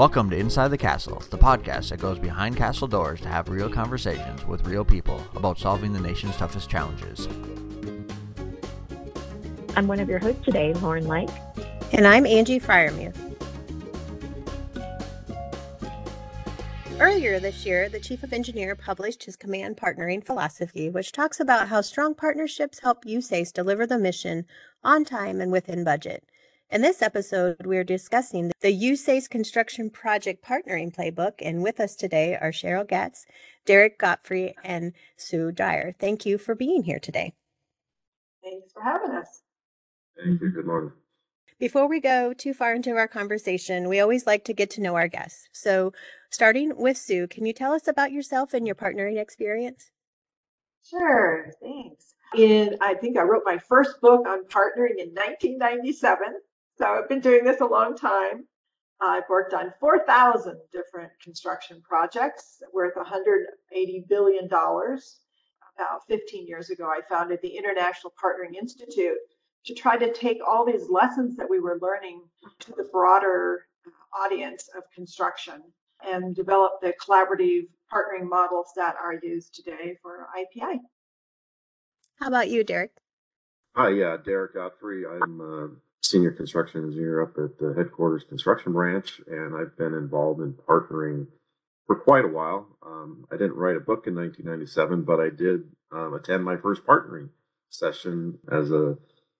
Welcome to Inside the Castle, the podcast that goes behind castle doors to have real conversations with real people about solving the nation's toughest challenges. I'm one of your hosts today, Lauren Lake. And I'm Angie Fryermuth. Earlier this year, the Chief of Engineer published his command partnering philosophy, which talks about how strong partnerships help USACE deliver the mission on time and within budget. In this episode, we are discussing the USACE Construction Project Partnering Playbook, and with us today are Sheryl Gatz, Darrick Godfrey, and Sue Dyer. Thank you for being here today. Thanks for having us. Thank you. Good morning. Before we go too far into our conversation, we always like to get to know our guests. So, starting with Sue, can you tell us about yourself and your partnering experience? Sure, thanks. In I think I wrote my first book on partnering in 1997. So I've been doing this a long time. I've worked on 4,000 different construction projects worth $180 billion. About 15 years ago, I founded the International Partnering Institute to try to take all these lessons that we were learning to the broader uh, audience of construction and develop the collaborative partnering models that are used today for IPI. How about you, Darrick? Hi, yeah, Darrick Godfrey. I'm uh, senior construction engineer up at the headquarters construction branch, and I've been involved in partnering for quite a while. Um, I didn't write a book in 1997, but I did um, attend my first partnering session as a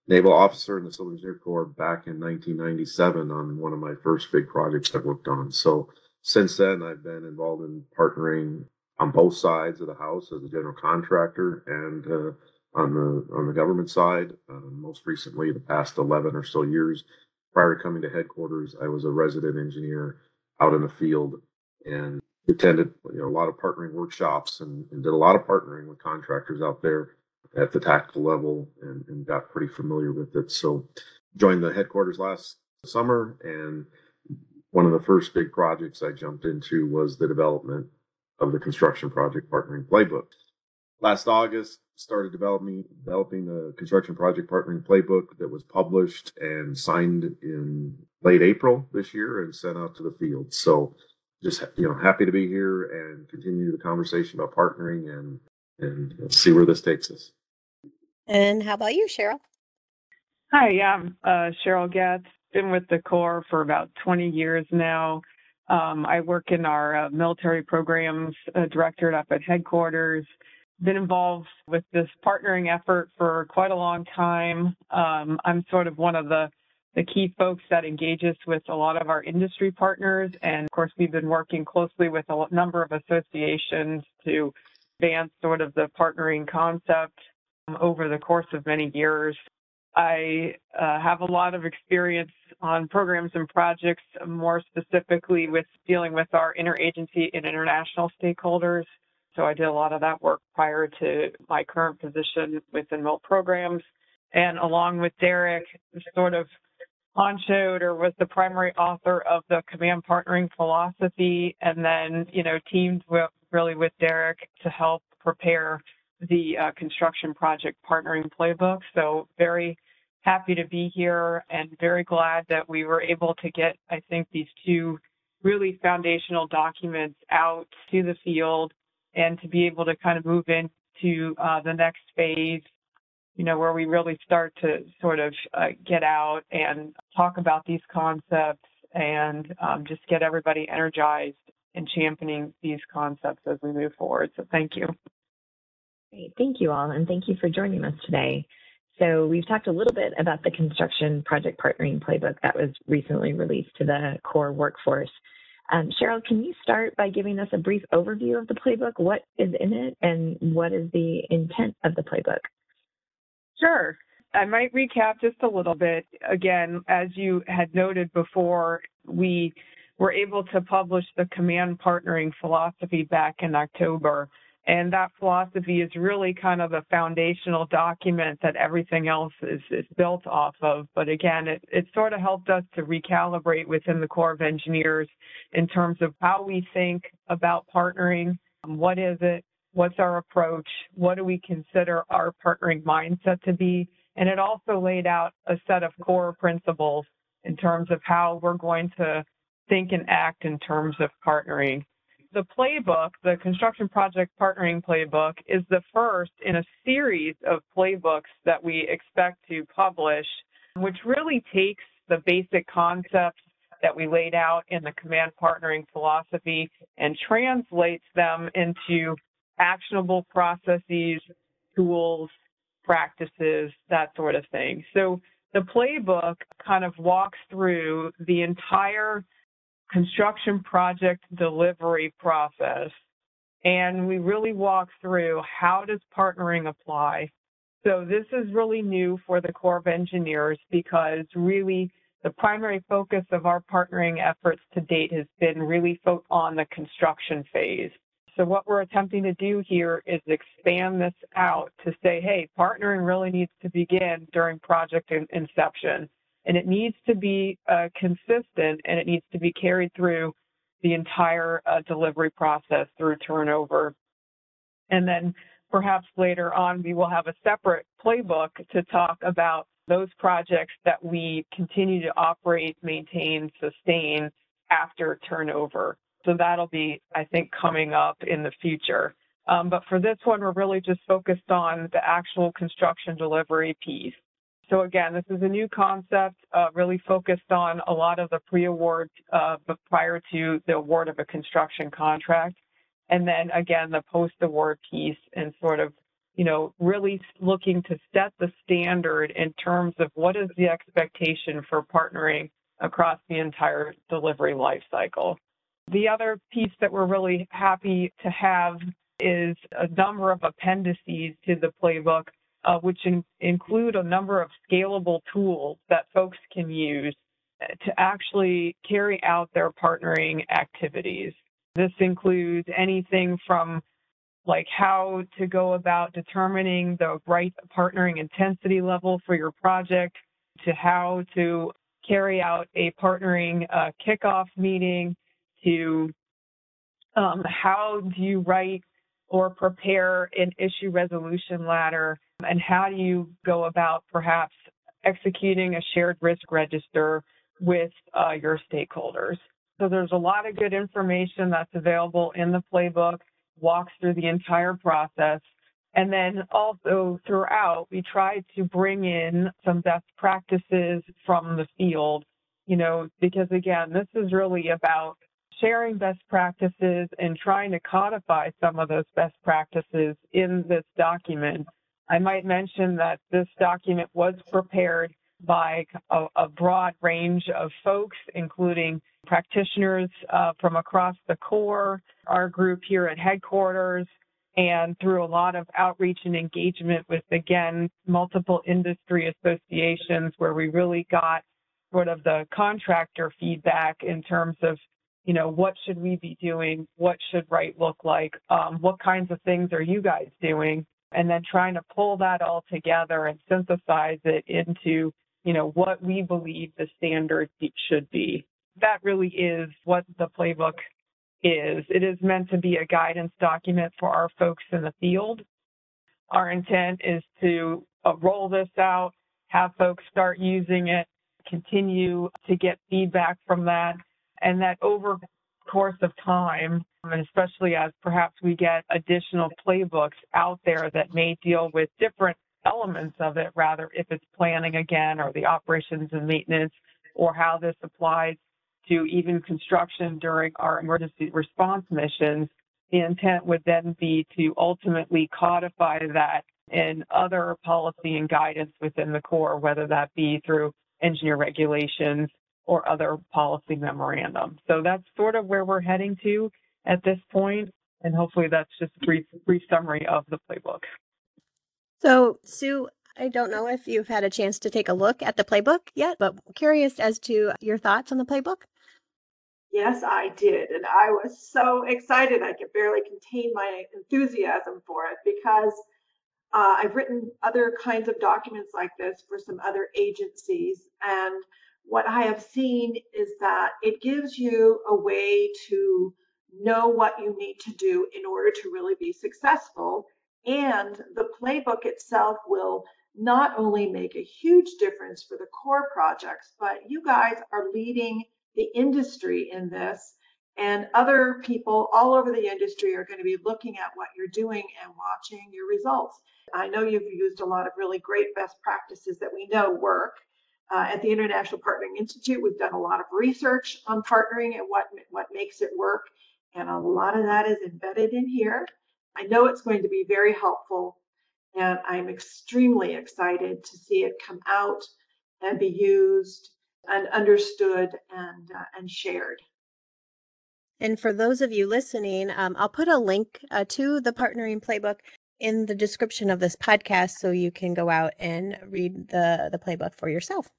naval officer in the Civil Engineer Corps back in 1997 on one of my first big projects I worked on. So since then, I've been involved in partnering on both sides of the house as a general contractor and uh, on the on the government side. Uh, most recently, the past 11 or so years, prior to coming to headquarters, I was a resident engineer out in the field and attended you know a lot of partnering workshops and, and did a lot of partnering with contractors out there at the tactical level and, and got pretty familiar with it. So joined the headquarters last summer and one of the first big projects I jumped into was the development of the construction project partnering playbook. Last August, started developing developing a construction project partnering playbook that was published and signed in late April this year and sent out to the field. So just you know happy to be here and continue the conversation about partnering and and see where this takes us. And how about you, Sheryl? Hi, yeah, I'm uh, Sheryl Gatz. Been with the Corps for about 20 years now. Um, I work in our uh, military programs uh, directorate up at headquarters been involved with this partnering effort for quite a long time. Um, I'm sort of one of the the key folks that engages with a lot of our industry partners. And of course, we've been working closely with a number of associations to advance sort of the partnering concept um, over the course of many years. I uh, have a lot of experience on programs and projects, more specifically with dealing with our interagency and international stakeholders. So I did a lot of that work prior to my current position within MILT programs. And along with Darrick, sort of honchoed or was the primary author of the command partnering philosophy and then, you know, teamed with, really with Darrick to help prepare the uh, construction project partnering playbook. So very happy to be here and very glad that we were able to get, I think, these two really foundational documents out to the field and to be able to kind of move into uh, the next phase, you know, where we really start to sort of uh, get out and talk about these concepts and um, just get everybody energized and championing these concepts as we move forward. So thank you. Great. Thank you all, and thank you for joining us today. So we've talked a little bit about the construction project partnering playbook that was recently released to the Corps workforce. Um, Sheryl, can you start by giving us a brief overview of the playbook? What is in it and what is the intent of the playbook? Sure. I might recap just a little bit. Again, as you had noted before, we were able to publish the command partnering philosophy back in October. And that philosophy is really kind of the foundational document that everything else is, is built off of. But again, it, it sort of helped us to recalibrate within the Corps of Engineers in terms of how we think about partnering. Um, what is it? What's our approach? What do we consider our partnering mindset to be? And it also laid out a set of core principles in terms of how we're going to think and act in terms of partnering. The playbook, the construction project partnering playbook, is the first in a series of playbooks that we expect to publish, which really takes the basic concepts that we laid out in the command partnering philosophy and translates them into actionable processes, tools, practices, that sort of thing. So the playbook kind of walks through the entire construction project delivery process and we really walk through how does partnering apply. So this is really new for the Corps of Engineers because really the primary focus of our partnering efforts to date has been really on the construction phase. So what we're attempting to do here is expand this out to say, hey, partnering really needs to begin during project inception. And it needs to be uh, consistent and it needs to be carried through the entire uh, delivery process through turnover. And then perhaps later on, we will have a separate playbook to talk about those projects that we continue to operate, maintain, sustain after turnover. So that'll be, I think, coming up in the future. Um, but for this one, we're really just focused on the actual construction delivery piece. So again, this is a new concept, uh, really focused on a lot of the pre-award, uh, prior to the award of a construction contract. And then again, the post-award piece and sort of, you know, really looking to set the standard in terms of what is the expectation for partnering across the entire delivery life cycle. The other piece that we're really happy to have is a number of appendices to the playbook, uh, which in, include a number of scalable tools that folks can use to actually carry out their partnering activities. This includes anything from like how to go about determining the right partnering intensity level for your project to how to carry out a partnering uh, kickoff meeting to um, how do you write or prepare an issue resolution ladder, and how do you go about perhaps executing a shared risk register with uh, your stakeholders. So there's a lot of good information that's available in the playbook, walks through the entire process. And then also throughout, we try to bring in some best practices from the field, you know, because again, this is really about sharing best practices and trying to codify some of those best practices in this document. I might mention that this document was prepared by a, a broad range of folks, including practitioners uh, from across the Corps, our group here at headquarters, and through a lot of outreach and engagement with, again, multiple industry associations where we really got sort of the contractor feedback in terms of you know, what should we be doing? What should right look like? Um, what kinds of things are you guys doing? And then trying to pull that all together and synthesize it into, you know, what we believe the standard should be. That really is what the playbook is. It is meant to be a guidance document for our folks in the field. Our intent is to uh, roll this out, have folks start using it, continue to get feedback from that, and that over course of time, and especially as perhaps we get additional playbooks out there that may deal with different elements of it, rather if it's planning again or the operations and maintenance or how this applies to even construction during our emergency response missions, the intent would then be to ultimately codify that in other policy and guidance within the Corps, whether that be through engineer regulations or other policy memorandum. So that's sort of where we're heading to at this point, and hopefully that's just a brief, brief summary of the playbook. So, Sue, I don't know if you've had a chance to take a look at the playbook yet, but curious as to your thoughts on the playbook. Yes, I did. And I was so excited. I could barely contain my enthusiasm for it because uh, I've written other kinds of documents like this for some other agencies. And what I have seen is that it gives you a way to know what you need to do in order to really be successful. And the playbook itself will not only make a huge difference for the Corps projects, but you guys are leading the industry in this. And other people all over the industry are going to be looking at what you're doing and watching your results. I know you've used a lot of really great best practices that we know work. Uh, at the International Partnering Institute, we've done a lot of research on partnering and what, what makes it work. And a lot of that is embedded in here. I know it's going to be very helpful, and I'm extremely excited to see it come out and be used and understood and, uh, and shared. And for those of you listening, um, I'll put a link uh, to the partnering playbook in the description of this podcast so you can go out and read the, the playbook for yourself.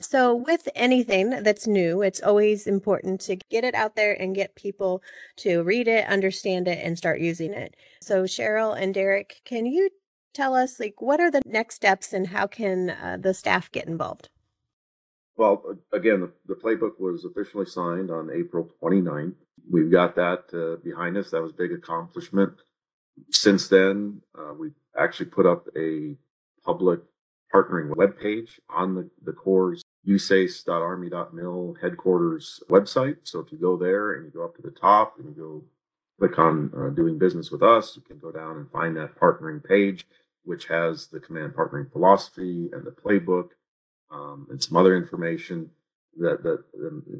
So, with anything that's new, it's always important to get it out there and get people to read it, understand it, and start using it. So, Sheryl and Darrick, can you tell us like what are the next steps and how can uh, the staff get involved? Well, again, the, the, playbook was officially signed on April 29th. We've got that uh, behind us. That was a big accomplishment. Since then, uh, we actually put up a public partnering webpage on the, the Corps usace.army.mil headquarters website. So if you go there and you go up to the top and you go click on uh, doing business with us, you can go down and find that partnering page, which has the command partnering philosophy and the playbook um, and some other information that that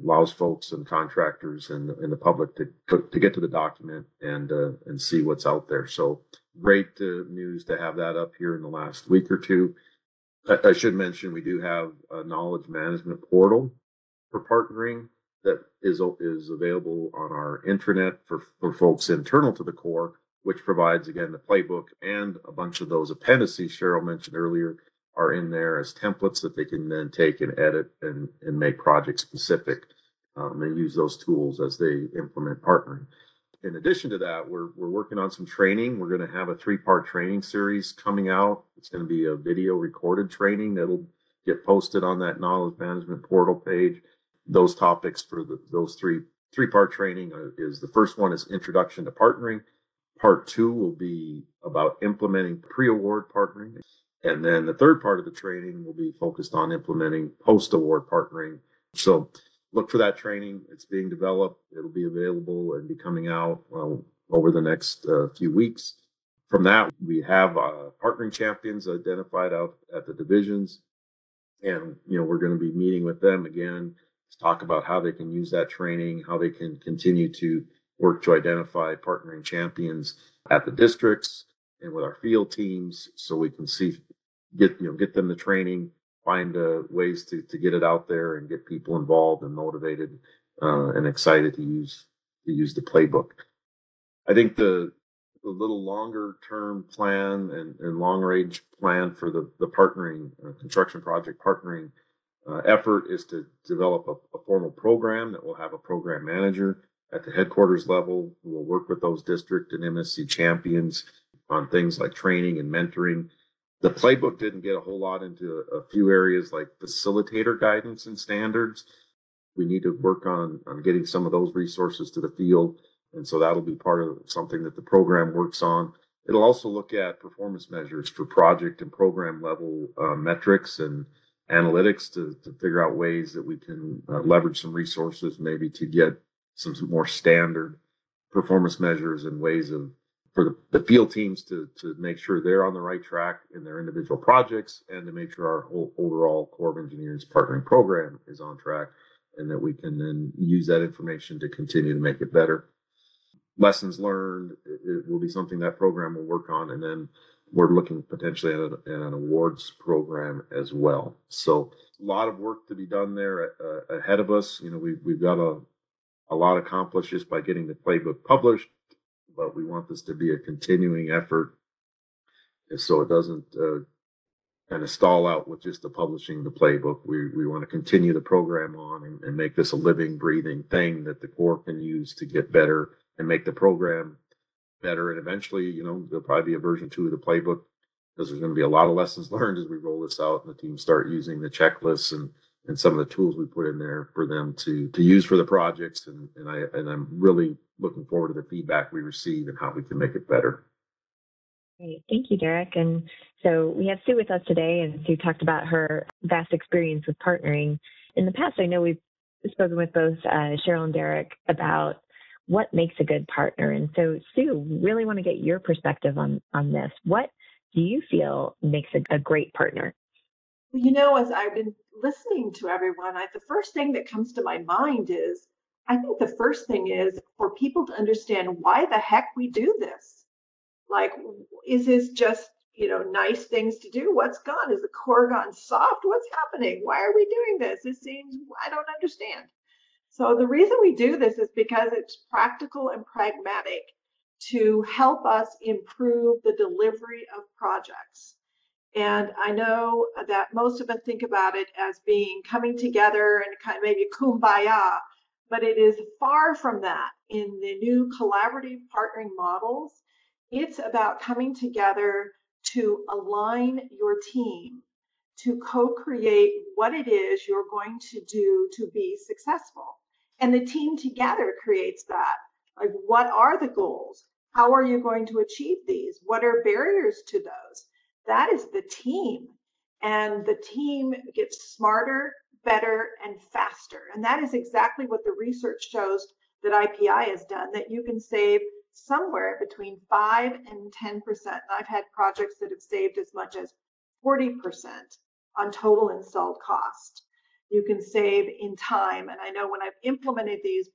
allows folks and contractors and, and the public to to get to the document and uh, and see what's out there. So great uh, news to have that up here in the last week or two. I, I should mention we do have a knowledge management portal for partnering that is is available on our intranet for, for folks internal to the Corps, which provides again the playbook and a bunch of those appendices Sheryl mentioned earlier are in there as templates that they can then take and edit and, and make project specific um, and use those tools as they implement partnering. In addition to that, we're, we're working on some training. We're going to have a three part training series coming out. It's going to be a video recorded training that'll get posted on that knowledge management portal page. Those topics for the, those three three part training uh, is the first one is introduction to partnering. Part two will be about implementing pre award partnering. And then the third part of the training will be focused on implementing post award partnering. So look for that training. It's being developed. It'll be available and be coming out well, over the next uh, few weeks. From that, we have uh, partnering champions identified out at the divisions. And, you know, we're going to be meeting with them again to talk about how they can use that training, how they can continue to work to identify partnering champions at the districts and with our field teams so we can see get you know get them the training find uh, ways to to get it out there and get people involved and motivated uh, and excited to use to use the playbook i think the the little longer term plan and, and long range plan for the the partnering uh, construction project partnering uh, effort is to develop a, a formal program that will have a program manager at the headquarters level who will work with those district and MSC champions on things like training and mentoring. The playbook didn't get a whole lot into a few areas like facilitator guidance and standards. We need to work on, on getting some of those resources to the field. And so that'll be part of something that the program works on. It'll also look at performance measures for project and program level uh, metrics and analytics to, to figure out ways that we can uh, leverage some resources maybe to get some, some more standard performance measures and ways of for the, the, field teams to to make sure they're on the right track in their individual projects and to make sure our whole overall Corps of Engineers partnering program is on track and that we can then use that information to continue to make it better. Lessons learned it will be something that program will work on, and then we're looking potentially at, a, at an awards program as well. So a lot of work to be done there uh, ahead of us. You know, we we've got a a lot accomplished just by getting the playbook published but we want this to be a continuing effort. And so it doesn't uh, kind of stall out with just the publishing the playbook. We, we want to continue the program on and, and make this a living, breathing thing that the Corps can use to get better and make the program better. And eventually, you know, there'll probably be a version two of the playbook because there's going to be a lot of lessons learned as we roll this out and the teams start using the checklists and and some of the tools we put in there for them to to use for the projects and and I and I'm really looking forward to the feedback we receive and how we can make it better. Great. Thank you, Darrick. And so we have Sue with us today, and Sue talked about her vast experience with partnering. In the past, I know we've spoken with both uh, Sheryl and Darrick about what makes a good partner. And so, Sue, really want to get your perspective on, on this. What do you feel makes a, a great partner? Well, you know, as I've been listening to everyone, I, the first thing that comes to my mind is I think the first thing is for people to understand why the heck we do this. Like, is this just, you know, nice things to do? What's gone? Is the Corps gone soft? What's happening? Why are we doing this? It seems, I don't understand. So the reason we do this is because it's practical and pragmatic to help us improve the delivery of projects. And I know that most of us think about it as being coming together and kind of maybe kumbaya, but it is far from that. In the new collaborative partnering models, it's about coming together to align your team to co create what it is you're going to do to be successful. And the team together creates that. Like, what are the goals? How are you going to achieve these? What are barriers to those? That is the team. And the team gets smarter, better, and faster. And that is exactly what the research shows that IPI has done that you can save somewhere between 5 and 10%. And I've had projects that have saved as much as 40% on total installed cost you can save in time. And I know when I've implemented these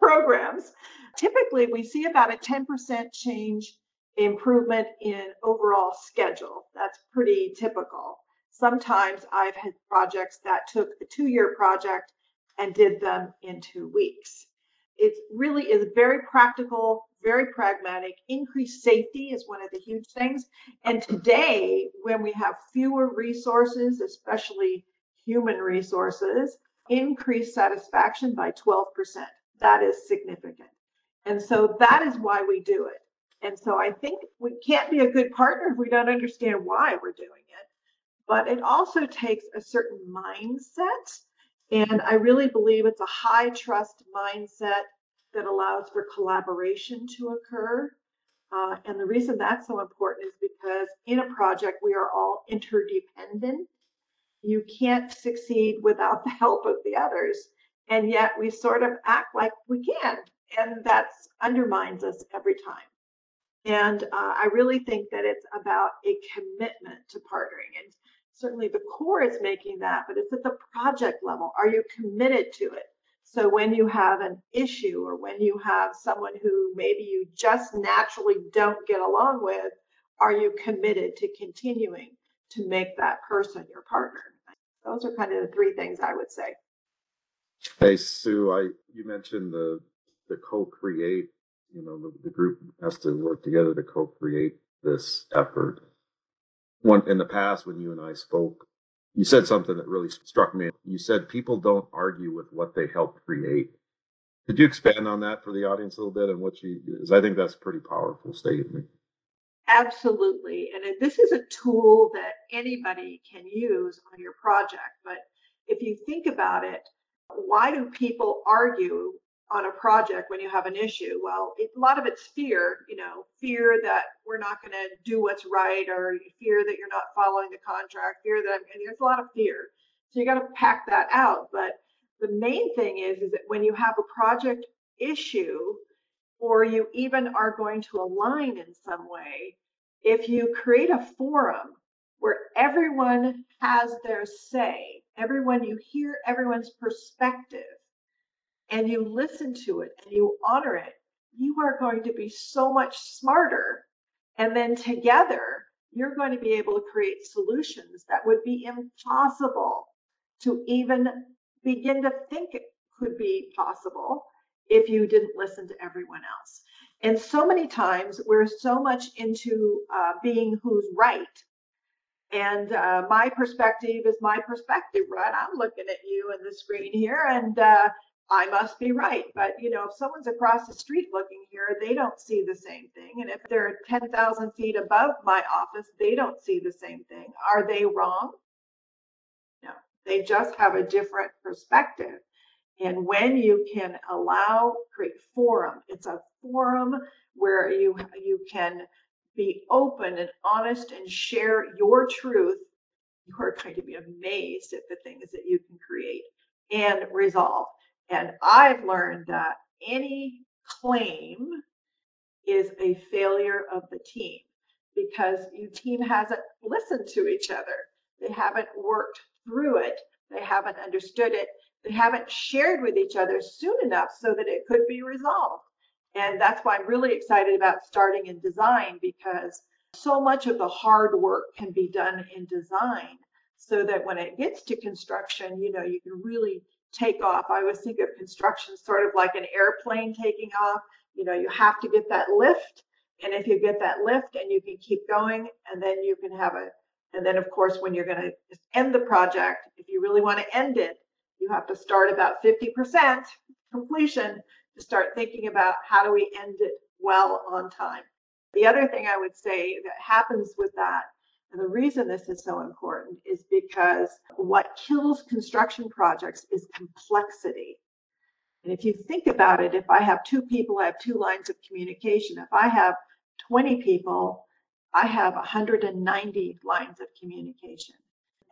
programs, typically we see about a 10% change improvement in overall schedule. That's pretty typical. Sometimes I've had projects that took a two year project and did them in two weeks. It really is very practical, very pragmatic. Increased safety is one of the huge things. And today, when we have fewer resources, especially human resources increased satisfaction by 12%. That is significant. And so that is why we do it. And so I think we can't be a good partner if we don't understand why we're doing it. But it also takes a certain mindset. And I really believe it's a high trust mindset that allows for collaboration to occur. Uh, and the reason that's so important is because in a project, we are all interdependent you can't succeed without the help of the others. And yet we sort of act like we can. And that undermines us every time. And uh, I really think that it's about a commitment to partnering. And certainly the Corps is making that, but it's at the project level. Are you committed to it? So when you have an issue or when you have someone who maybe you just naturally don't get along with, are you committed to continuing to make that person your partner? Those are kind of the three things I would say. Hey Sue, I you mentioned the the co-create. You know, the, the group has to work together to co-create this effort. One in the past, when you and I spoke, you said something that really struck me. You said people don't argue with what they help create. Could you expand on that for the audience a little bit and what you? Because I think that's a pretty powerful statement. Absolutely. And this is a tool that anybody can use on your project. But if you think about it, why do people argue on a project when you have an issue? Well, it, a lot of it's fear, you know, fear that we're not going to do what's right, or fear that you're not following the contract, fear that, i and there's a lot of fear. So you got to pack that out. But the main thing is, is that when you have a project issue, or you even are going to align in some way, if you create a forum where everyone has their say, everyone, you hear everyone's perspective, and you listen to it and you honor it, you are going to be so much smarter. And then together, you're going to be able to create solutions that would be impossible to even begin to think could be possible if you didn't listen to everyone else. And so many times we're so much into uh, being who's right. And uh, my perspective is my perspective, right? I'm looking at you in the screen here and uh, I must be right. But, you know, if someone's across the street looking here, they don't see the same thing. And if they're 10,000 feet above my office, they don't see the same thing. Are they wrong? No, they just have a different perspective. And when you can allow, create forum, it's a forum where you you can be open and honest and share your truth. You are going to be amazed at the things that you can create and resolve. And I've learned that any claim is a failure of the team because your team hasn't listened to each other. They haven't worked through it. They haven't understood it. They haven't shared with each other soon enough so that it could be resolved. And that's why I'm really excited about starting in design because so much of the hard work can be done in design so that when it gets to construction, you know, you can really take off. I always think of construction sort of like an airplane taking off. You know, you have to get that lift. And if you get that lift and you can keep going, and then you can have a, and then of course, when you're going to end the project, if you really want to end it, you have to start about 50% completion to start thinking about how do we end it well on time. The other thing I would say that happens with that, and the reason this is so important is because what kills construction projects is complexity. And if you think about it, if I have two people, I have two lines of communication. If I have 20 people, I have 190 lines of communication.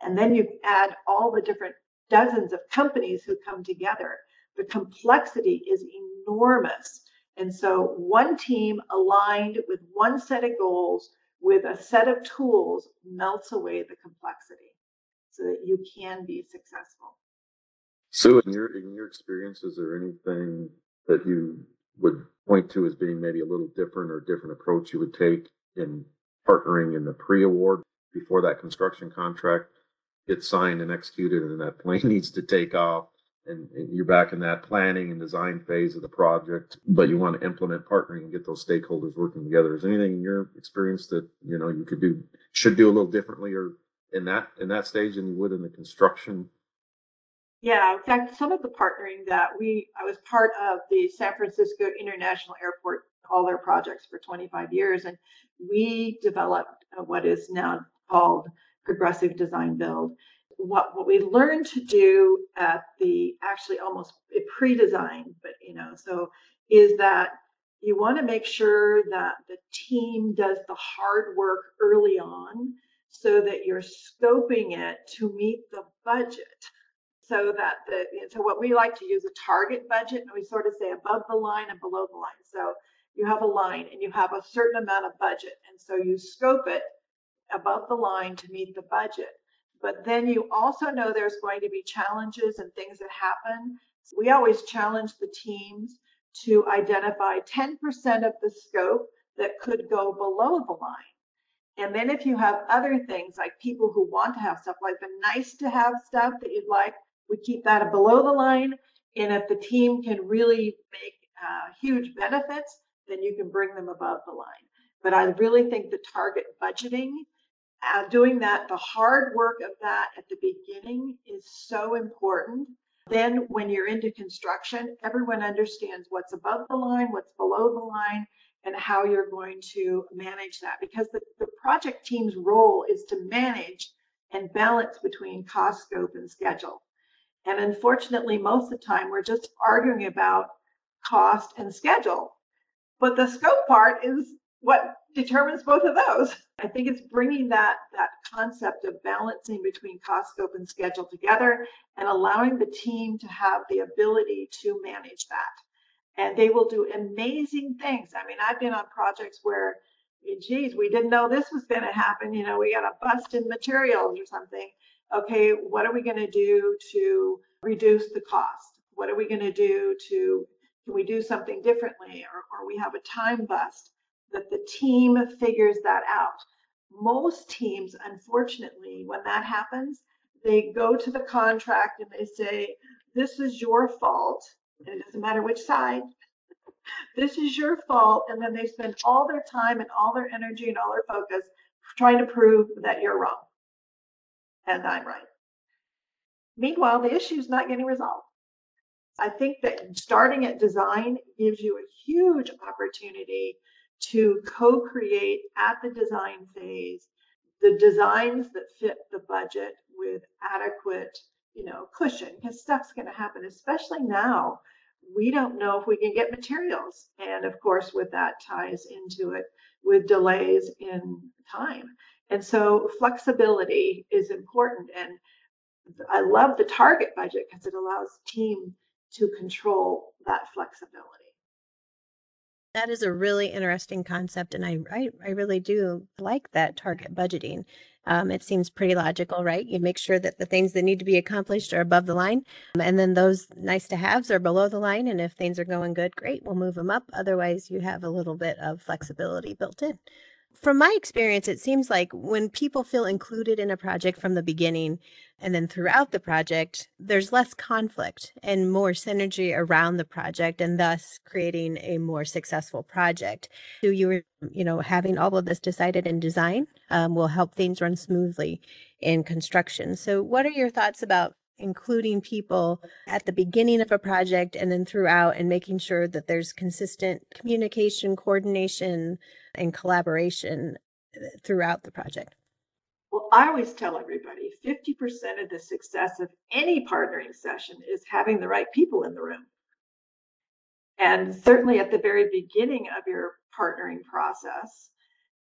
And then you add all the different dozens of companies who come together. The complexity is enormous. And so one team aligned with one set of goals with a set of tools melts away the complexity so that you can be successful. So in your in your experience, is there anything that you would point to as being maybe a little different or different approach you would take in partnering in the pre-award before that construction contract gets signed and executed and that plane needs to take off and, and, you're back in that planning and design phase of the project, but you want to implement partnering and get those stakeholders working together. Is anything in your experience that you know you could do should do a little differently or in that in that stage than you would in the construction? Yeah, in fact, some of the partnering that we I was part of the San Francisco International Airport all their projects for 25 years, and we developed uh, what is now called progressive design build what what we learned to do at the actually almost pre-designed, but you know, so is that you want to make sure that the team does the hard work early on so that you're scoping it to meet the budget. So that the so what we like to use a target budget and we sort of say above the line and below the line. So you have a line and you have a certain amount of budget and so you scope it above the line to meet the budget but then you also know there's going to be challenges and things that happen. We always challenge the teams to identify 10% of the scope that could go below the line. And then if you have other things like people who want to have stuff like the nice to have stuff that you'd like, we keep that below the line. And if the team can really make uh, huge benefits, then you can bring them above the line. But I really think the target budgeting uh, doing that, the hard work of that at the beginning is so important. Then, when you're into construction, everyone understands what's above the line, what's below the line, and how you're going to manage that. Because the, the project team's role is to manage and balance between cost, scope, and schedule. And unfortunately, most of the time, we're just arguing about cost and schedule. But the scope part is what determines both of those. I think it's bringing that that concept of balancing between cost, scope, and schedule together and allowing the team to have the ability to manage that. And they will do amazing things. I mean, I've been on projects where, geez, we didn't know this was going to happen. You know, we got a bust in materials or something. Okay, what are we going to do to reduce the cost? What are we going to do to, can we do something differently? Or, or we have a time bust that the team figures that out. Most teams, unfortunately, when that happens, they go to the contract and they say, This is your fault. And it doesn't matter which side. this is your fault. And then they spend all their time and all their energy and all their focus trying to prove that you're wrong and I'm right. Meanwhile, the issue is not getting resolved. I think that starting at design gives you a huge opportunity to co-create at the design phase the designs that fit the budget with adequate you know cushion because stuff's going to happen especially now we don't know if we can get materials and of course with that ties into it with delays in time and so flexibility is important and i love the target budget because it allows team to control that flexibility. That is a really interesting concept, and I, I, I really do like that target budgeting. Um, it seems pretty logical, right? You make sure that the things that need to be accomplished are above the line, and then those nice to haves are below the line. And if things are going good, great, we'll move them up. Otherwise, you have a little bit of flexibility built in from my experience, it seems like when people feel included in a project from the beginning and then throughout the project, there's less conflict and more synergy around the project and thus creating a more successful project. So you were, you know, having all of this decided in design um, will help things run smoothly in construction. So what are your thoughts about including people at the beginning of a project and then throughout and making sure that there's consistent communication, coordination, and collaboration uh, throughout the project? Well, I always tell everybody 50% of the success of any partnering session is having the right people in the room. And certainly at the very beginning of your partnering process,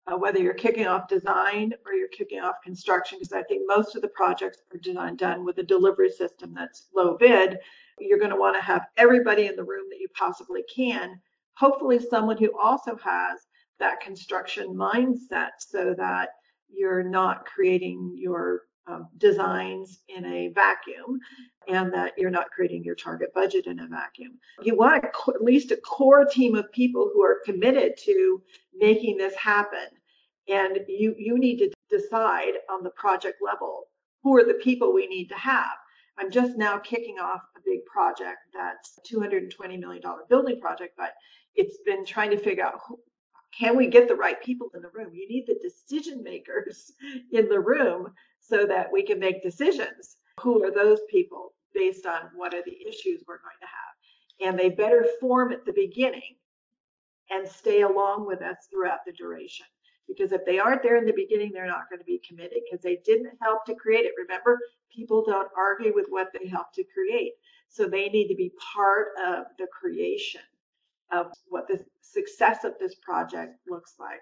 uh, whether you're kicking off design or you're kicking off construction, because I think most of the projects are designed done with a delivery system that's low bid, you're going to want to have everybody in the room that you possibly can. Hopefully, someone who also has that construction mindset so that you're not creating your um, designs in a vacuum and that you're not creating your target budget in a vacuum. You want a, at least a core team of people who are committed to making this happen. And you, you need to decide on the project level who are the people we need to have. I'm just now kicking off a big project that's $220 million building project, but it's been trying to figure out can we get the right people in the room? You need the decision makers in the room so that we can make decisions. Who are those people based on what are the issues we're going to have? And they better form at the beginning and stay along with us throughout the duration. Because if they aren't there in the beginning, they're not going to be committed because they didn't help to create it. Remember, people don't argue with what they helped to create. So they need to be part of the creation of what the success of this project looks like.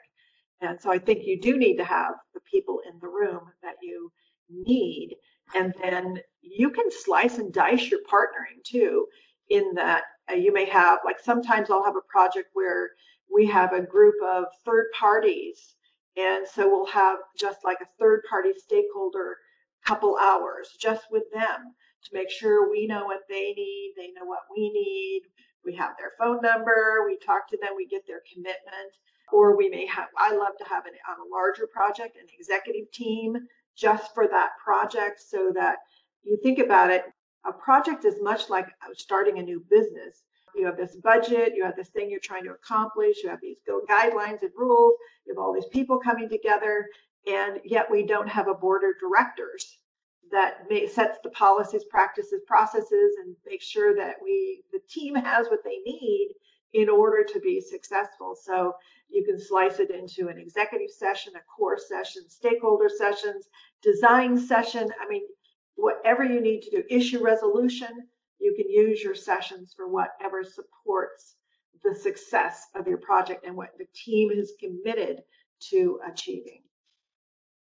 And so I think you do need to have the people in the room that you need. And then you can slice and dice your partnering too, in that uh, you may have, like sometimes I'll have a project where we have a group of third parties. And so we'll have just like a third party stakeholder couple hours just with them to make sure we know what they need, they know what we need, we have their phone number, we talk to them, we get their commitment, or we may have, I love to have an, on a larger project, an executive team just for that project so that you think about it, a project is much like uh, starting a new business. You have this budget, you have this thing you're trying to accomplish, you have these guidelines and rules, you have all these people coming together, and yet we don't have a board of directors that may, sets the policies, practices, processes, and make sure that we the team has what they need in order to be successful. So you can slice it into an executive session, a core session, stakeholder sessions, design session. I mean, whatever you need to do, issue resolution, you can use your sessions for whatever supports the success of your project and what the team is committed to achieving.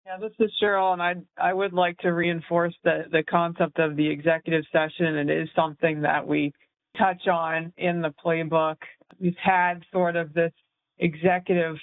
Yeah, this is Sheryl, and I I would like to reinforce the the concept of the executive session. It is something that we touch on in the playbook. We've had sort of this executive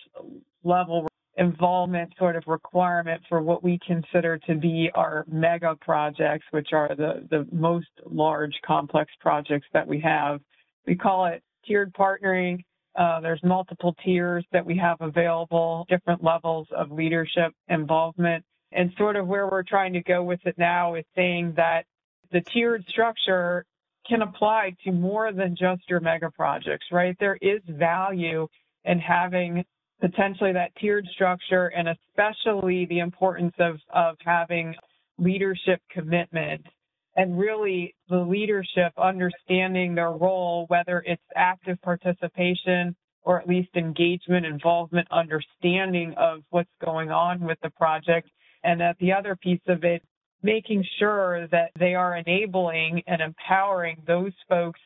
level involvement sort of requirement for what we consider to be our mega projects, which are the, the most large complex projects that we have. We call it tiered partnering. Uh, there's multiple tiers that we have available, different levels of leadership involvement. And sort of where we're trying to go with it now is saying that the tiered structure can apply to more than just your mega projects, right? There is value in having potentially that tiered structure and especially the importance of, of having leadership commitment and really the leadership understanding their role, whether it's active participation or at least engagement, involvement, understanding of what's going on with the project. And that the other piece of it, making sure that they are enabling and empowering those folks,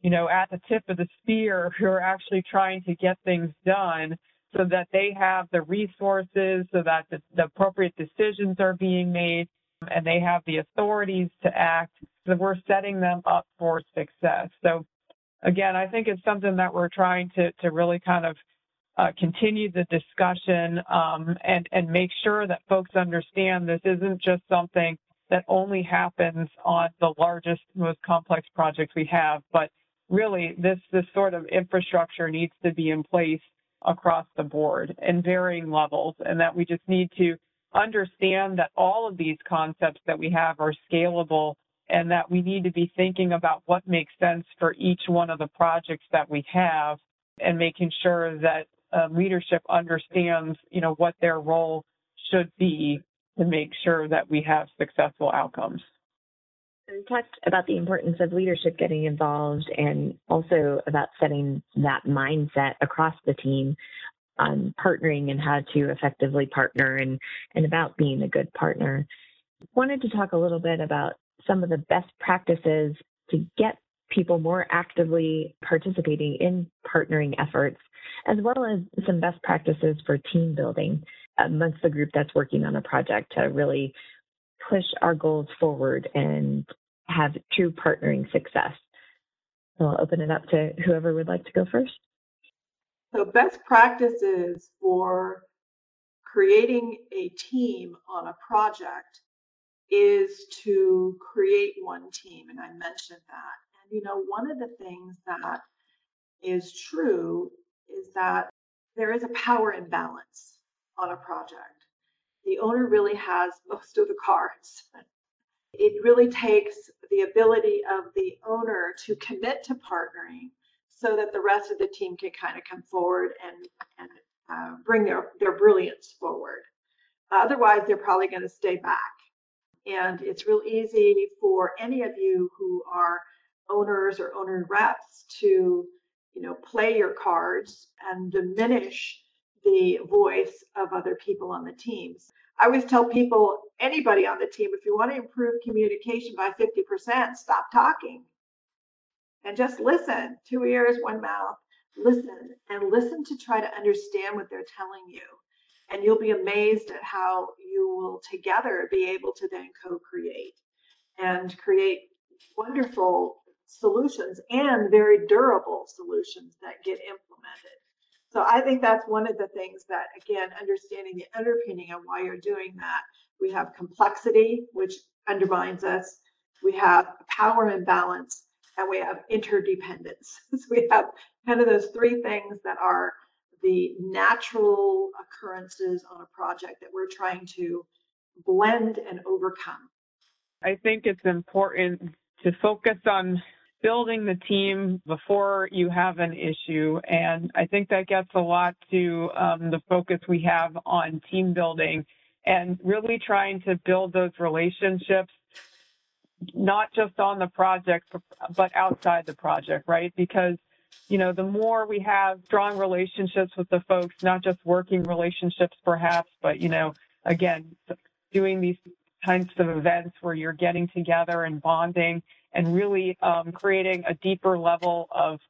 you know, at the tip of the spear who are actually trying to get things done so that they have the resources, so that the, the appropriate decisions are being made, and they have the authorities to act. So we're setting them up for success. So again, I think it's something that we're trying to, to really kind of uh, continue the discussion um, and, and make sure that folks understand this isn't just something that only happens on the largest, most complex projects we have, but really this, this sort of infrastructure needs to be in place across the board in varying levels and that we just need to understand that all of these concepts that we have are scalable and that we need to be thinking about what makes sense for each one of the projects that we have and making sure that uh, leadership understands, you know, what their role should be to make sure that we have successful outcomes. We talked about the importance of leadership getting involved and also about setting that mindset across the team on partnering and how to effectively partner and, and about being a good partner. Wanted to talk a little bit about some of the best practices to get people more actively participating in partnering efforts, as well as some best practices for team building amongst the group that's working on a project to really push our goals forward and have true partnering success. So I'll open it up to whoever would like to go first. So, best practices for creating a team on a project is to create one team. And I mentioned that. And, you know, one of the things that is true is that there is a power imbalance on a project. The owner really has most of the cards. It really takes the ability of the owner to commit to partnering so that the rest of the team can kind of come forward and, and uh, bring their, their brilliance forward. Otherwise, they're probably going to stay back. And it's real easy for any of you who are owners or owner reps to, you know, play your cards and diminish the voice of other people on the teams. I always tell people, anybody on the team, if you want to improve communication by 50%, stop talking and just listen. Two ears, one mouth. Listen and listen to try to understand what they're telling you. And you'll be amazed at how you will together be able to then co create and create wonderful solutions and very durable solutions that get implemented. So I think that's one of the things that, again, understanding the underpinning of why you're doing that. We have complexity, which undermines us. We have power imbalance, and we have interdependence. so we have kind of those three things that are the natural occurrences on a project that we're trying to blend and overcome. I think it's important to focus on building the team before you have an issue. And I think that gets a lot to um, the focus we have on team building and really trying to build those relationships, not just on the project, but outside the project, right? Because you know, the more we have strong relationships with the folks, not just working relationships perhaps, but, you know, again, doing these kinds of events where you're getting together and bonding and really um, creating a deeper level of,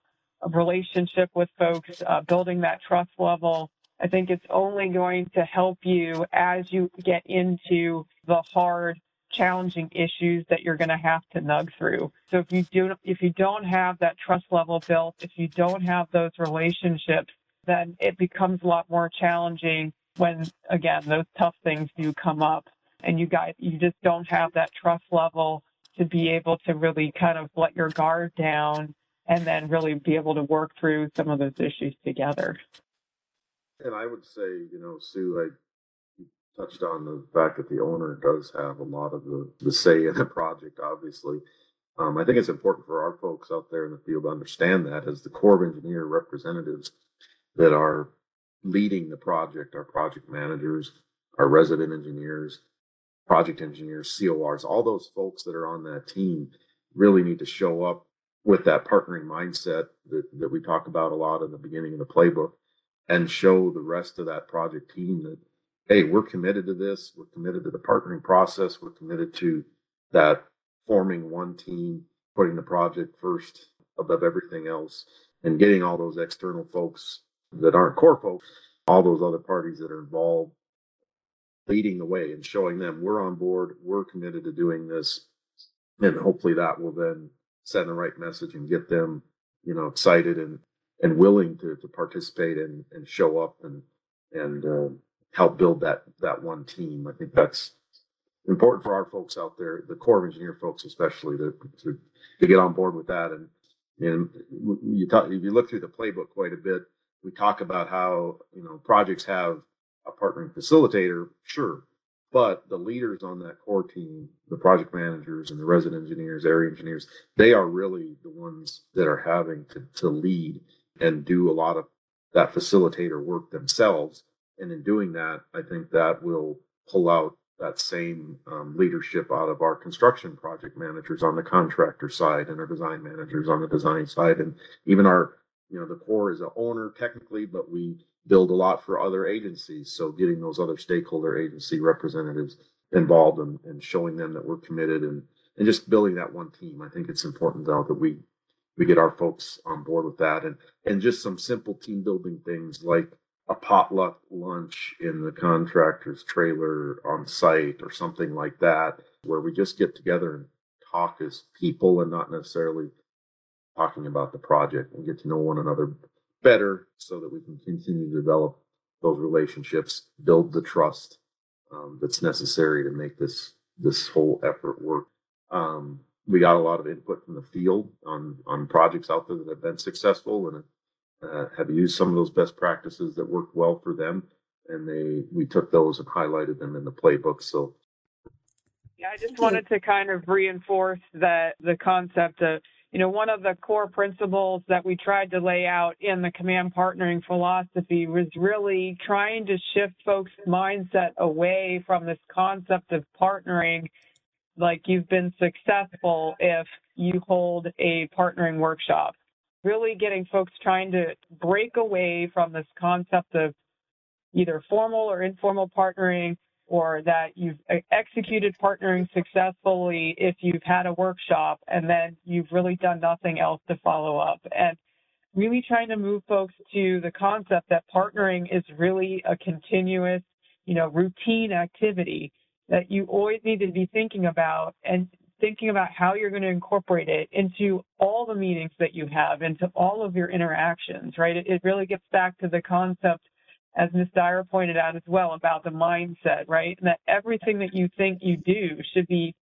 of relationship with folks, uh, building that trust level. I think it's only going to help you as you get into the hard, challenging issues that you're going to have to nug through. So if you do, if you don't have that trust level built, if you don't have those relationships, then it becomes a lot more challenging when, again, those tough things do come up and you guys, you just don't have that trust level to be able to really kind of let your guard down and then really be able to work through some of those issues together. And I would say, you know, Sue, touched on the fact that the owner does have a lot of the, the say in the project, obviously. Um, I think it's important for our folks out there in the field to understand that as the Corps of Engineer representatives that are leading the project, our project managers, our resident engineers, project engineers, CORs, all those folks that are on that team really need to show up with that partnering mindset that, that we talk about a lot in the beginning of the playbook and show the rest of that project team that, hey, we're committed to this. We're committed to the partnering process. We're committed to that forming one team, putting the project first above everything else, and getting all those external folks that aren't Corps folks, all those other parties that are involved leading the way and showing them we're on board, we're committed to doing this. And hopefully that will then send the right message and get them, you know, excited and, and willing to, to participate and, and show up and, and uh, help build that, that one team. I think that's important for our folks out there, the Corps of Engineer folks especially, to, to, to get on board with that. And, and you talk, if you look through the playbook quite a bit, we talk about how, you know, projects have a partnering facilitator, sure. But the leaders on that core team, the project managers and the resident engineers, area engineers, they are really the ones that are having to, to lead and do a lot of that facilitator work themselves. And in doing that, I think that will pull out that same um, leadership out of our construction project managers on the contractor side and our design managers on the design side and even our you know the Corps is an owner technically but we build a lot for other agencies. So getting those other stakeholder agency representatives involved and, and showing them that we're committed and, and just building that one team. I think it's important though that we we get our folks on board with that and and just some simple team building things like a potluck lunch in the contractor's trailer on site or something like that where we just get together and talk as people and not necessarily talking about the project and get to know one another better so that we can continue to develop those relationships, build the trust um, that's necessary to make this this whole effort work. Um, we got a lot of input from the field on on projects out there that have been successful and uh, have used some of those best practices that worked well for them, and they we took those and highlighted them in the playbook. So. Yeah, I just wanted to kind of reinforce that the concept of you know, one of the core principles that we tried to lay out in the command partnering philosophy was really trying to shift folks' mindset away from this concept of partnering like you've been successful if you hold a partnering workshop. Really getting folks trying to break away from this concept of either formal or informal partnering or that you've executed partnering successfully if you've had a workshop and then you've really done nothing else to follow up. And really trying to move folks to the concept that partnering is really a continuous, you know, routine activity that you always need to be thinking about and thinking about how you're going to incorporate it into all the meetings that you have, into all of your interactions, right? It, it really gets back to the concept as Ms. Dyer pointed out as well, about the mindset, right? And that everything that you think you do should be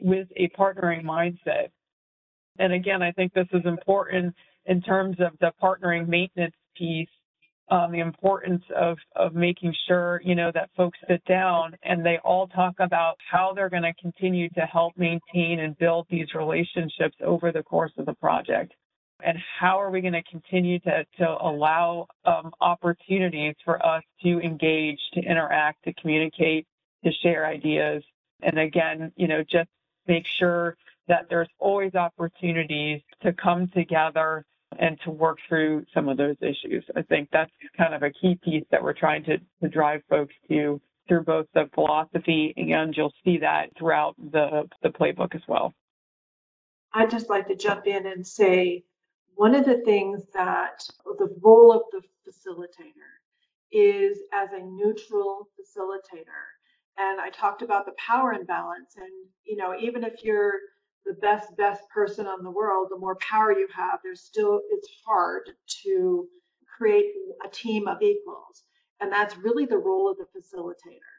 with a partnering mindset. And again, I think this is important in terms of the partnering maintenance piece, um, the importance of, of making sure, you know, that folks sit down and they all talk about how they're going to continue to help maintain and build these relationships over the course of the project. And how are we going to continue to, to allow um, opportunities for us to engage, to interact, to communicate, to share ideas, and again, you know, just make sure that there's always opportunities to come together and to work through some of those issues. I think that's kind of a key piece that we're trying to, to drive folks to through both the philosophy and you'll see that throughout the, the playbook as well. I'd just like to jump in and say one of the things that the role of the facilitator is as a neutral facilitator. And I talked about the power imbalance. And, you know, even if you're the best, best person on the world, the more power you have, there's still, it's hard to create a team of equals. And that's really the role of the facilitator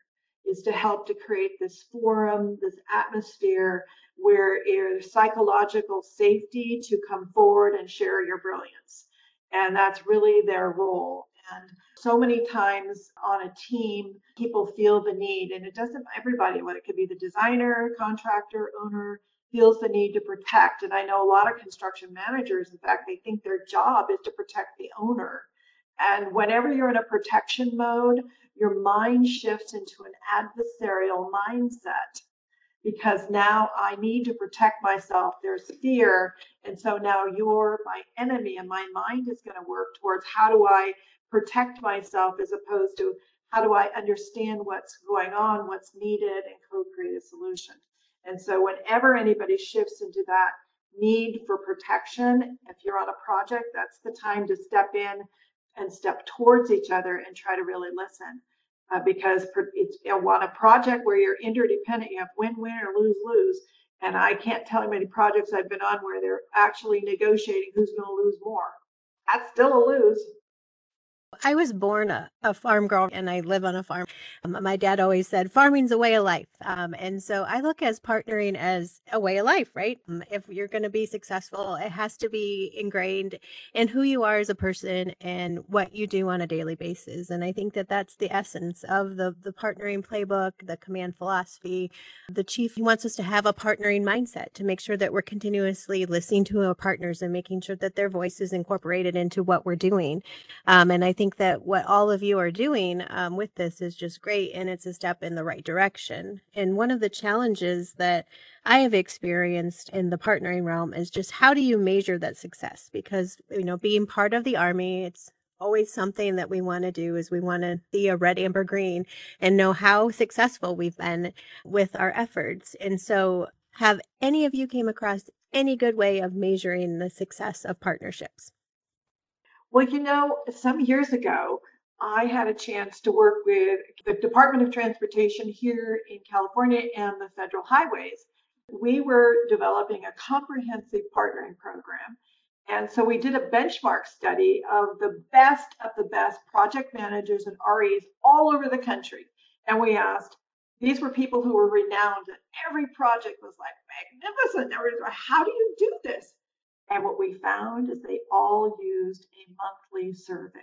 is to help to create this forum, this atmosphere where there's psychological safety to come forward and share your brilliance. And that's really their role. And so many times on a team, people feel the need, and it doesn't everybody, what it could be the designer, contractor, owner, feels the need to protect. And I know a lot of construction managers, in fact, they think their job is to protect the owner. And whenever you're in a protection mode, your mind shifts into an adversarial mindset because now I need to protect myself. There's fear. And so now you're my enemy, and my mind is going to work towards how do I protect myself as opposed to how do I understand what's going on, what's needed, and co create a solution. And so, whenever anybody shifts into that need for protection, if you're on a project, that's the time to step in and step towards each other and try to really listen. uh, because it's on a project where you're interdependent, you have win-win or lose-lose. And I can't tell you many projects I've been on where they're actually negotiating who's going to lose more. That's still a lose. I was born a, a, farm girl and I live on a farm. Um, my dad always said farming's a way of life. Um, and so I look as partnering as a way of life, right? Um, if you're going to be successful, it has to be ingrained in who you are as a person and what you do on a daily basis. And I think that that's the essence of the, the partnering playbook, the command philosophy. The chief wants us to have a partnering mindset to make sure that we're continuously listening to our partners and making sure that their voice is incorporated into what we're doing. Um, and I think that what all of you are doing um, with this is just great and it's a step in the right direction. And one of the challenges that I have experienced in the partnering realm is just how do you measure that success? Because, you know, being part of the Army, it's always something that we want to do is we want to see a red amber green and know how successful we've been with our efforts and so have any of you came across any good way of measuring the success of partnerships well, you know, some years ago, I had a chance to work with the Department of Transportation here in California and the federal highways. We were developing a comprehensive partnering program. And so we did a benchmark study of the best of the best project managers and REs all over the country. And we asked, these were people who were renowned. And every project was like magnificent. How do you do this? And what we found is they all used a monthly survey.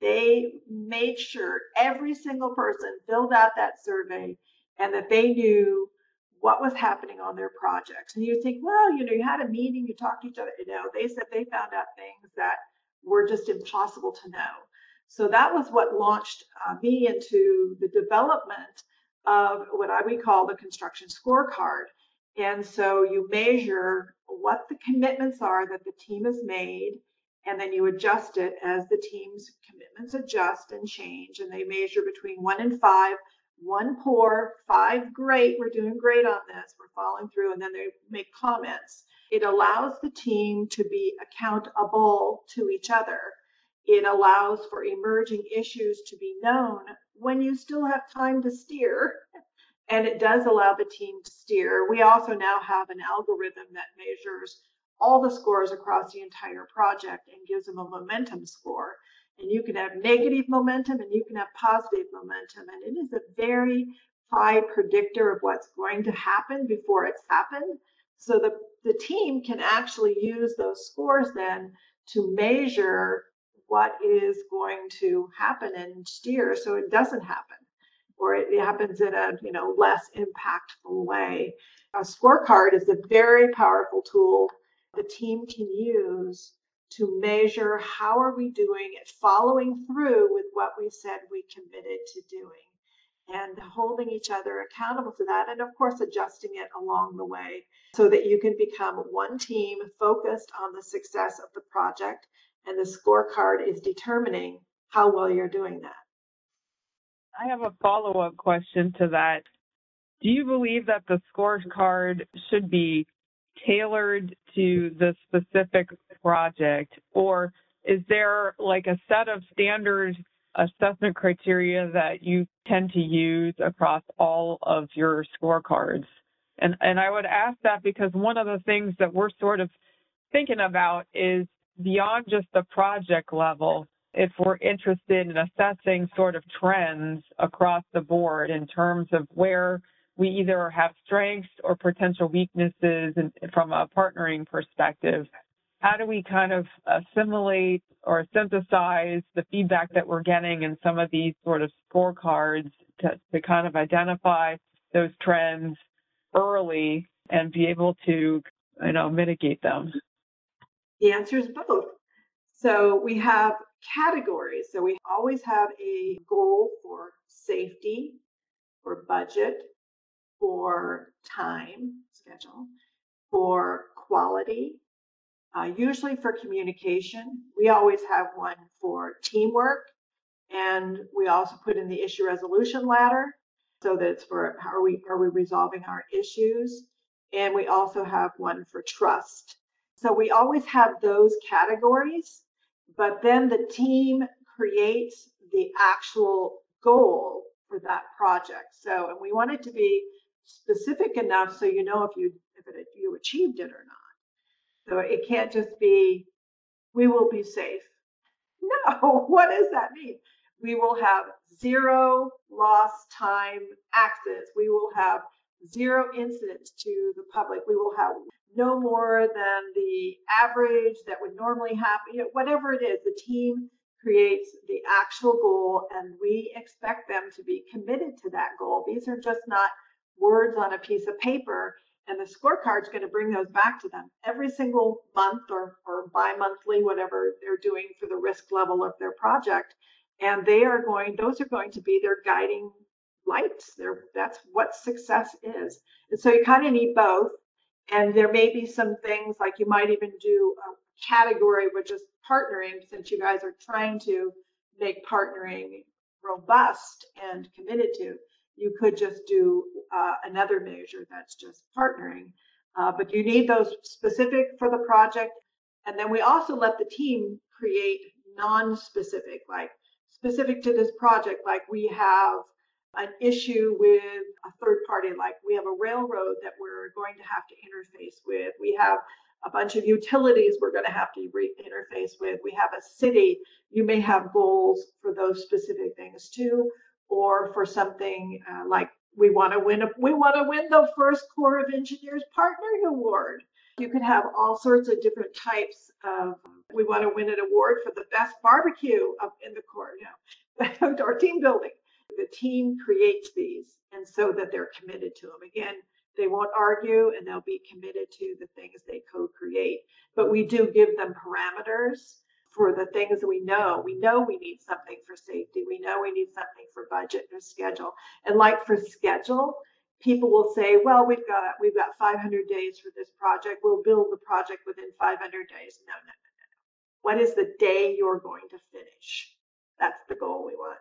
They made sure every single person filled out that survey and that they knew what was happening on their projects. And you think, well, you know, you had a meeting, you talked to each other. You know, they said they found out things that were just impossible to know. So that was what launched uh, me into the development of what I would call the construction scorecard. And so you measure what the commitments are that the team has made, and then you adjust it as the team's commitments adjust and change. And they measure between one and five, one poor, five great, we're doing great on this, we're following through, and then they make comments. It allows the team to be accountable to each other. It allows for emerging issues to be known when you still have time to steer and it does allow the team to steer. We also now have an algorithm that measures all the scores across the entire project and gives them a momentum score. And you can have negative momentum and you can have positive momentum. And it is a very high predictor of what's going to happen before it's happened. So the, the team can actually use those scores then to measure what is going to happen and steer so it doesn't happen or it happens in a you know less impactful way. A scorecard is a very powerful tool the team can use to measure how are we doing it, following through with what we said we committed to doing and holding each other accountable to that and of course adjusting it along the way so that you can become one team focused on the success of the project and the scorecard is determining how well you're doing that I have a follow up question to that. Do you believe that the scorecard should be tailored to the specific project, or is there like a set of standard assessment criteria that you tend to use across all of your scorecards? And and I would ask that because one of the things that we're sort of thinking about is beyond just the project level if we're interested in assessing sort of trends across the board in terms of where we either have strengths or potential weaknesses from a partnering perspective, how do we kind of assimilate or synthesize the feedback that we're getting in some of these sort of scorecards to, to kind of identify those trends early and be able to, you know, mitigate them? The answer is both. So we have categories. So we always have a goal for safety, for budget, for time schedule, for quality, uh, usually for communication. We always have one for teamwork, and we also put in the issue resolution ladder so that it's for how are we are we resolving our issues, and we also have one for trust. So we always have those categories but then the team creates the actual goal for that project. So, and we want it to be specific enough so you know if you if it, you achieved it or not. So it can't just be we will be safe. No, what does that mean? We will have zero lost time accidents. We will have zero incidents to the public. We will have no more than the average that would normally happen. You know, whatever it is, the team creates the actual goal and we expect them to be committed to that goal. These are just not words on a piece of paper and the scorecard is going to bring those back to them every single month or, or bi-monthly whatever they're doing for the risk level of their project and they are going those are going to be their guiding lights there that's what success is and so you kind of need both and there may be some things like you might even do a category with just partnering since you guys are trying to make partnering robust and committed to. You could just do uh, another measure that's just partnering. Uh, but you need those specific for the project. And then we also let the team create non-specific like specific to this project like we have an issue with a third party, like we have a railroad that we're going to have to interface with. We have a bunch of utilities we're going to have to re- interface with. We have a city. You may have goals for those specific things too, or for something uh, like we want to win. A, we want to win the first Corps of Engineers Partnering Award. You could have all sorts of different types of. We want to win an award for the best barbecue in the Corps, you know, team building the team creates these and so that they're committed to them. Again, they won't argue and they'll be committed to the things they co-create. But we do give them parameters for the things we know. We know we need something for safety. We know we need something for budget or schedule. And like for schedule, people will say, well, we've got we've got 500 days for this project. We'll build the project within 500 days. No, no, no, no. What is the day you're going to finish? That's the goal we want.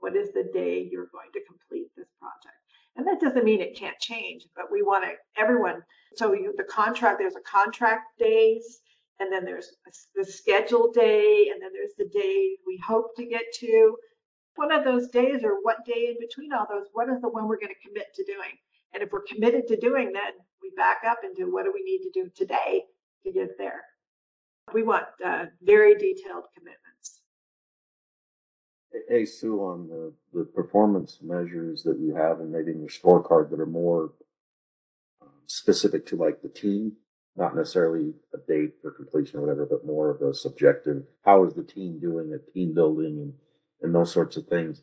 What is the day you're going to complete this project? And that doesn't mean it can't change, but we want to, everyone, so you, the contract, there's a contract days, and then there's the schedule day, and then there's the day we hope to get to. One of those days, or what day in between all those, what is the one we're going to commit to doing? And if we're committed to doing that, we back up and do what do we need to do today to get there? We want uh, very detailed commitments. Hey, Sue, on the, the performance measures that you have and maybe in your scorecard that are more um, specific to like the team, not necessarily a date for completion or whatever, but more of a subjective, how is the team doing at team building and, and those sorts of things.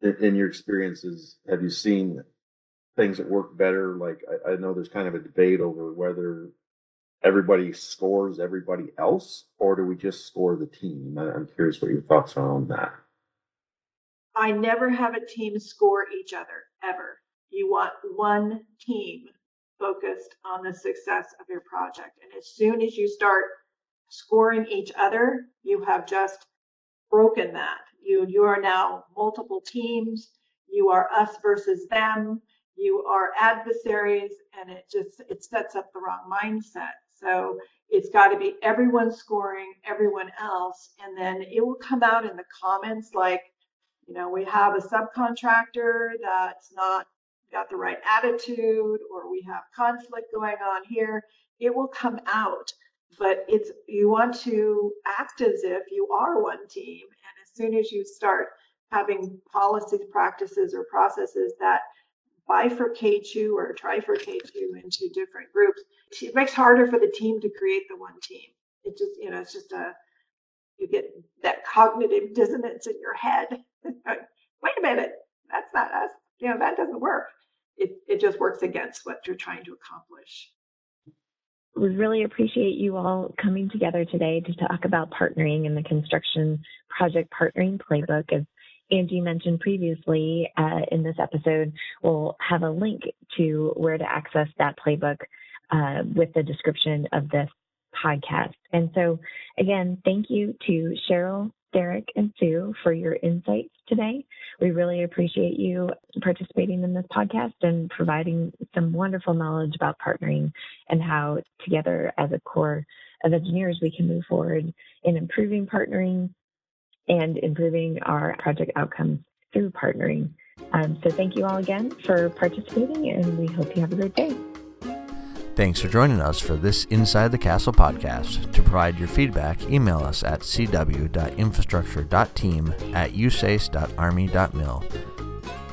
In, in your experiences, have you seen things that work better? Like I, I know there's kind of a debate over whether everybody scores everybody else or do we just score the team? I'm curious what your thoughts are on that. I never have a team score each other ever. You want one team focused on the success of your project. And as soon as you start scoring each other, you have just broken that. You you are now multiple teams. You are us versus them. You are adversaries, and it just it sets up the wrong mindset. So it's got to be everyone scoring everyone else, and then it will come out in the comments like you know, we have a subcontractor that's not got the right attitude or we have conflict going on here, it will come out. But it's you want to act as if you are one team. And as soon as you start having policies, practices, or processes that bifurcate you or trifurcate you into different groups, it makes harder for the team to create the one team. It just, you know, it's just a you get that cognitive dissonance in your head. Wait a minute, that's not us. You know, that doesn't work. It, it just works against what you're trying to accomplish. We really appreciate you all coming together today to talk about partnering in the construction project partnering playbook. As Angie mentioned previously uh, in this episode, we'll have a link to where to access that playbook uh, with the description of this podcast. And so, again, thank you to Sheryl, Darrick, and Sue for your insights today. We really appreciate you participating in this podcast and providing some wonderful knowledge about partnering and how together as a Corps of engineers we can move forward in improving partnering and improving our project outcomes through partnering. Um, so thank you all again for participating, and we hope you have a great day. Thanks for joining us for this Inside the Castle podcast. To provide your feedback, email us at cw.infrastructure.team at usace.army.mil.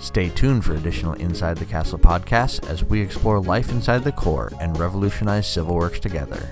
Stay tuned for additional Inside the Castle podcasts as we explore life inside the Corps and revolutionize civil works together.